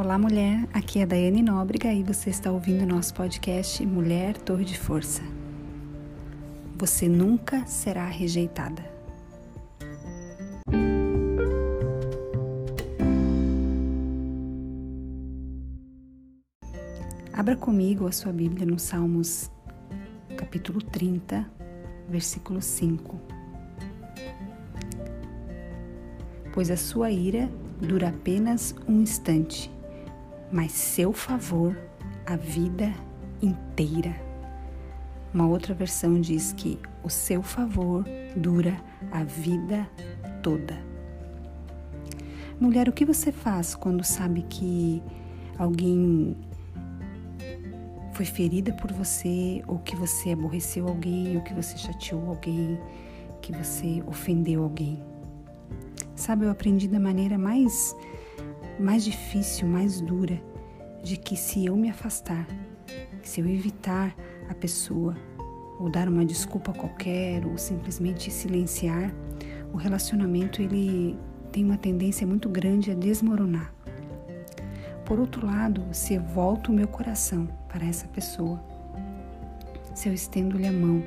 Olá, mulher. Aqui é a Daiane Nóbrega e você está ouvindo nosso podcast Mulher Torre de Força. Você nunca será rejeitada. Abra comigo a sua Bíblia no Salmos, capítulo 30, versículo 5. Pois a sua ira dura apenas um instante mas seu favor a vida inteira. Uma outra versão diz que o seu favor dura a vida toda. Mulher, o que você faz quando sabe que alguém foi ferida por você, ou que você aborreceu alguém, ou que você chateou alguém, que você ofendeu alguém? Sabe, eu aprendi da maneira mais mais difícil, mais dura, de que se eu me afastar, se eu evitar a pessoa, ou dar uma desculpa qualquer, ou simplesmente silenciar, o relacionamento ele tem uma tendência muito grande a desmoronar. Por outro lado, se eu volto o meu coração para essa pessoa, se eu estendo-lhe a mão,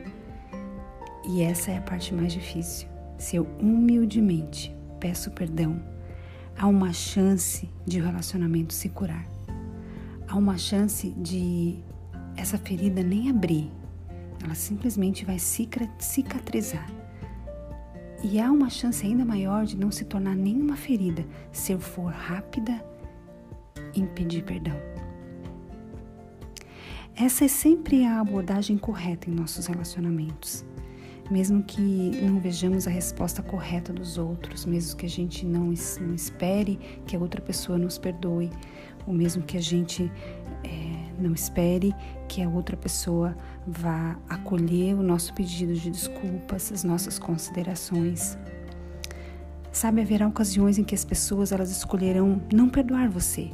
e essa é a parte mais difícil, se eu humildemente peço perdão, há uma chance de o relacionamento se curar. Há uma chance de essa ferida nem abrir, ela simplesmente vai cicatrizar. E há uma chance ainda maior de não se tornar nenhuma ferida se eu for rápida em pedir perdão. Essa é sempre a abordagem correta em nossos relacionamentos mesmo que não vejamos a resposta correta dos outros, mesmo que a gente não, espere que a outra pessoa nos perdoe, ou mesmo que a gente é, não espere que a outra pessoa vá acolher o nosso pedido de desculpas, as nossas considerações. Sabe, haverá ocasiões em que as pessoas elas escolherão não perdoar você,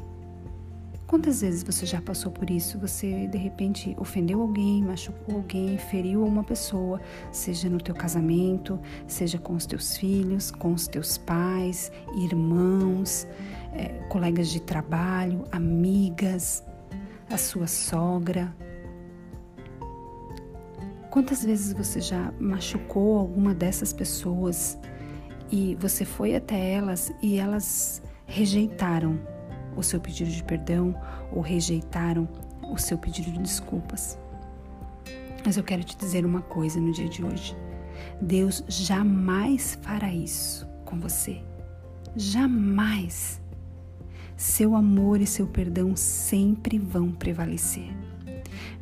Quantas vezes você já passou por isso? Você de repente ofendeu alguém, machucou alguém, feriu uma pessoa, seja no teu casamento, seja com os teus filhos, com os teus pais, irmãos, é, colegas de trabalho, amigas, a sua sogra. Quantas vezes você já machucou alguma dessas pessoas e você foi até elas e elas rejeitaram o seu pedido de perdão ou rejeitaram o seu pedido de desculpas. Mas eu quero te dizer uma coisa no dia de hoje. Deus jamais fará isso com você. Jamais. Seu amor e seu perdão sempre vão prevalecer.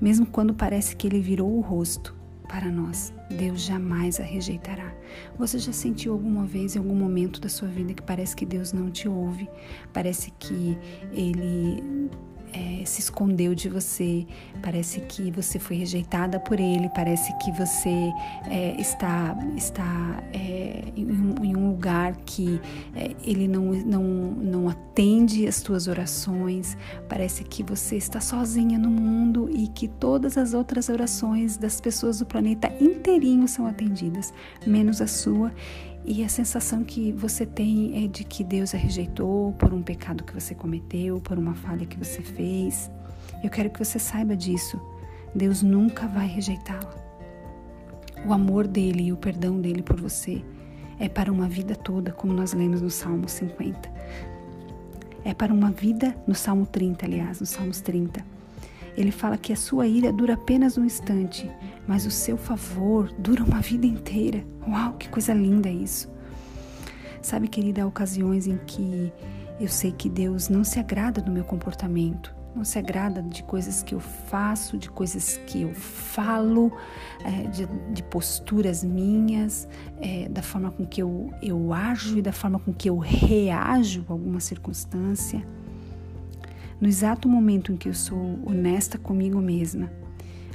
Mesmo quando parece que ele virou o rosto para nós, Deus jamais a rejeitará. Você já sentiu alguma vez, em algum momento da sua vida, que parece que Deus não te ouve? Parece que Ele é, se escondeu de você, parece que você foi rejeitada por ele, parece que você é, está, está é, em, em, um lugar que é, ele não, não, não atende as tuas orações, parece que você está sozinha no mundo e que todas as outras orações das pessoas do planeta inteirinho são atendidas, menos a sua e a sensação que você tem é de que Deus a rejeitou por um pecado que você cometeu, por uma falha que você fez. Eu quero que você saiba disso. Deus nunca vai rejeitá-la. O amor dele e o perdão dele por você é para uma vida toda, como nós lemos no Salmo 50. É para uma vida, no Salmo 30, aliás, no Salmos 30. Ele fala que a sua ira dura apenas um instante, mas o seu favor dura uma vida inteira. Uau, que coisa linda isso! Sabe, querida, há ocasiões em que eu sei que Deus não se agrada do meu comportamento, não se agrada de coisas que eu faço, de coisas que eu falo, é, de, de, posturas minhas, é, da forma com que eu, eu ajo e da forma com que eu reajo a alguma circunstância. No exato momento em que eu sou honesta comigo mesma,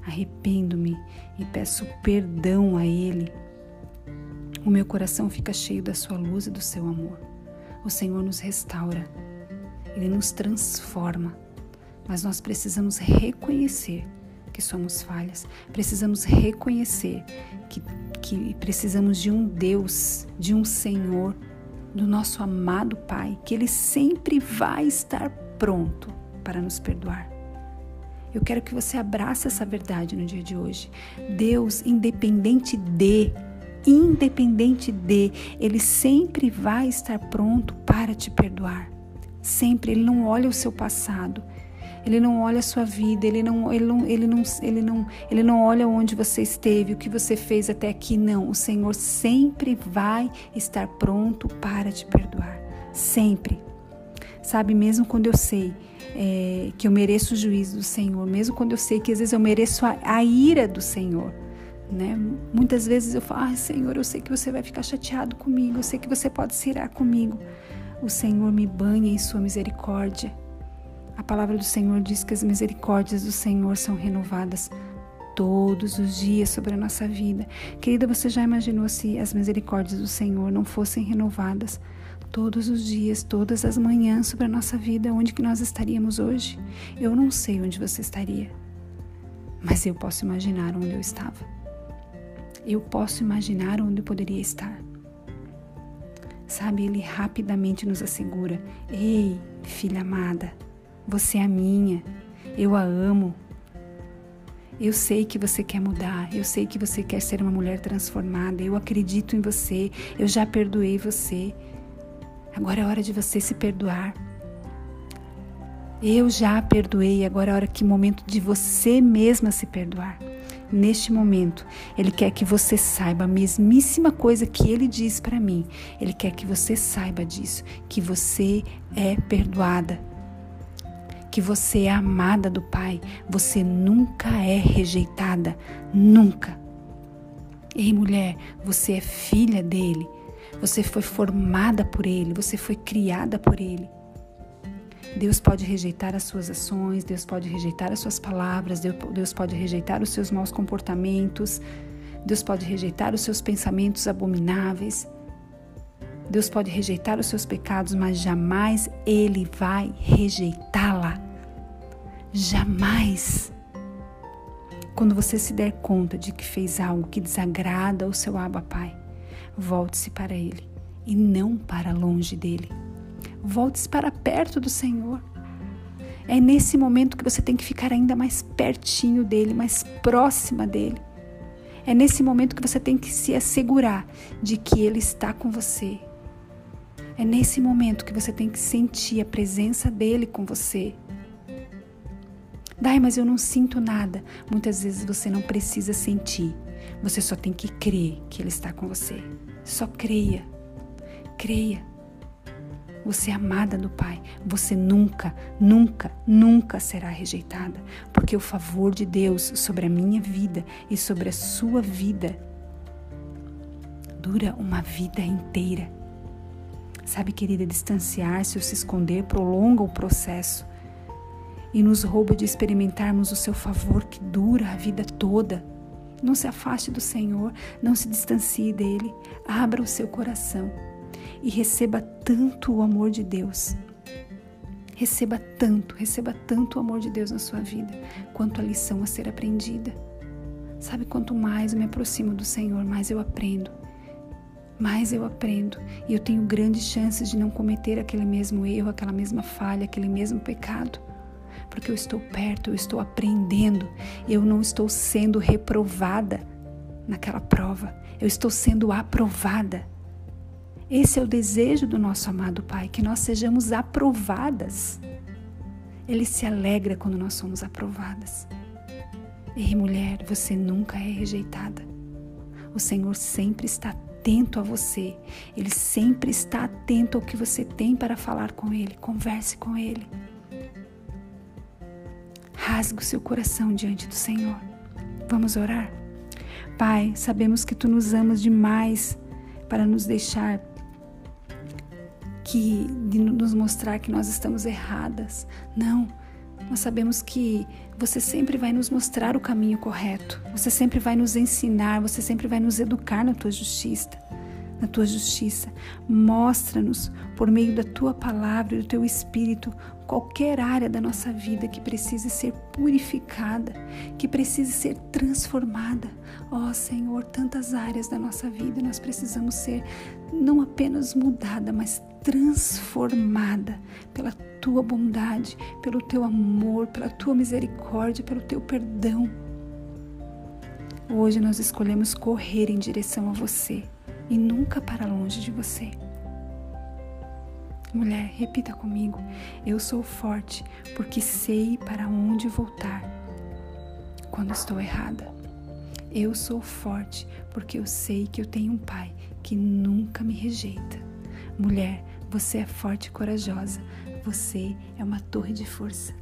arrependo-me e peço perdão a Ele, o meu coração fica cheio da Sua luz e do Seu amor. O Senhor nos restaura, Ele nos transforma, mas nós precisamos reconhecer que somos falhas, precisamos reconhecer que, que precisamos de um Deus, de um Senhor, do nosso amado Pai, que Ele sempre vai estar pronto para nos perdoar. Eu quero que você abrace essa verdade no dia de hoje. Deus, independente de, independente de, Ele sempre vai estar pronto para te perdoar. Sempre. Ele não olha o seu passado. Ele não olha a sua vida, ele não, ele não, ele não, ele não, ele não olha onde você esteve, o que você fez até aqui, não. O Senhor sempre vai estar pronto para te perdoar. Sempre. Sabe, mesmo quando eu sei é, que eu mereço o juízo do Senhor, mesmo quando eu sei que às vezes eu mereço a, a ira do Senhor. Né? Muitas vezes eu falo, ah, Senhor, eu sei que você vai ficar chateado comigo, eu sei que você pode se irar comigo. O Senhor me banha em sua misericórdia. A palavra do Senhor diz que as misericórdias do Senhor são renovadas todos os dias sobre a nossa vida. Querida, você já imaginou se as misericórdias do Senhor não fossem renovadas todos os dias, todas as manhãs sobre a nossa vida? Onde que nós estaríamos hoje? Eu não sei onde você estaria, mas eu posso imaginar onde eu estava. Eu posso imaginar onde eu poderia estar. Sabe, ele rapidamente nos assegura: Ei, filha amada, você é minha, eu a amo. Eu sei que você quer mudar, eu sei que você quer ser uma mulher transformada, eu acredito em você, eu já perdoei você. Agora é hora de você se perdoar. Eu já perdoei, agora é hora que momento de você mesma se perdoar. Neste momento, ele quer que você saiba a mesmíssima coisa que ele diz para mim. Ele quer que você saiba disso, que você é perdoada, que você é amada do Pai, você nunca é rejeitada, nunca. Ei, mulher, você é filha dele, você foi formada por ele, você foi criada por ele. Deus pode rejeitar as suas ações, Deus pode rejeitar as suas palavras, Deus pode rejeitar os seus maus comportamentos, Deus pode rejeitar os seus pensamentos abomináveis. Deus pode rejeitar os seus pecados, mas jamais Ele vai rejeitá-la. Jamais. Quando você se der conta de que fez algo que desagrada ao seu Abba Pai, volte-se para Ele e não para longe dele. Volte-se para perto do Senhor. É nesse momento que você tem que ficar ainda mais pertinho dele, mais próxima dele. É nesse momento que você tem que se assegurar de que ele está com você, é nesse momento que você tem que sentir a presença dele com você. Dai, mas eu não sinto nada. Muitas vezes você não precisa sentir. Você só tem que crer que ele está com você. Só creia. Creia. Você é amada do Pai. Você nunca, nunca, nunca será rejeitada. Porque o favor de Deus sobre a minha vida e sobre a sua vida dura uma vida inteira. Sabe, querida, distanciar-se ou se esconder prolonga o processo e nos rouba de experimentarmos o seu favor que dura a vida toda. Não se afaste do Senhor, não se distancie dele, abra o seu coração e receba tanto o amor de Deus. Receba tanto, receba tanto o amor de Deus na sua vida, quanto a lição a ser aprendida. Sabe, quanto mais eu me aproximo do Senhor, mais eu aprendo mais eu aprendo e eu tenho grandes chances de não cometer aquele mesmo erro, aquela mesma falha, aquele mesmo pecado. Porque eu estou perto, eu estou aprendendo, eu não estou sendo reprovada naquela prova, eu estou sendo aprovada. Esse é o desejo do nosso amado Pai, que nós sejamos aprovadas. Ele se alegra quando nós somos aprovadas. Ei, mulher, você nunca é rejeitada. O Senhor sempre está atento a você. Ele sempre está atento ao que você tem para falar com Ele. Converse com Ele. Rasgue o seu coração diante do Senhor. Vamos orar? Pai, sabemos que Tu nos amas demais para nos deixar que de nos mostrar que nós estamos erradas. Não, nós sabemos que você sempre vai nos mostrar o caminho correto. Você sempre vai nos ensinar, você sempre vai nos educar na tua justiça. Na tua justiça, mostra-nos por meio da tua palavra e do teu espírito qualquer área da nossa vida que precise ser purificada, que precise ser transformada. Ó oh, Senhor, tantas áreas da nossa vida nós precisamos ser não apenas mudada, mas transformada pela tua bondade, pelo teu amor, pela tua misericórdia, pelo teu perdão. Hoje nós escolhemos correr em direção a você e nunca para longe de você. Mulher, repita comigo: Eu sou forte porque sei para onde voltar quando estou errada. Eu sou forte porque eu sei que eu tenho um pai que nunca me rejeita. Mulher, você é forte e corajosa. Você é uma torre de força.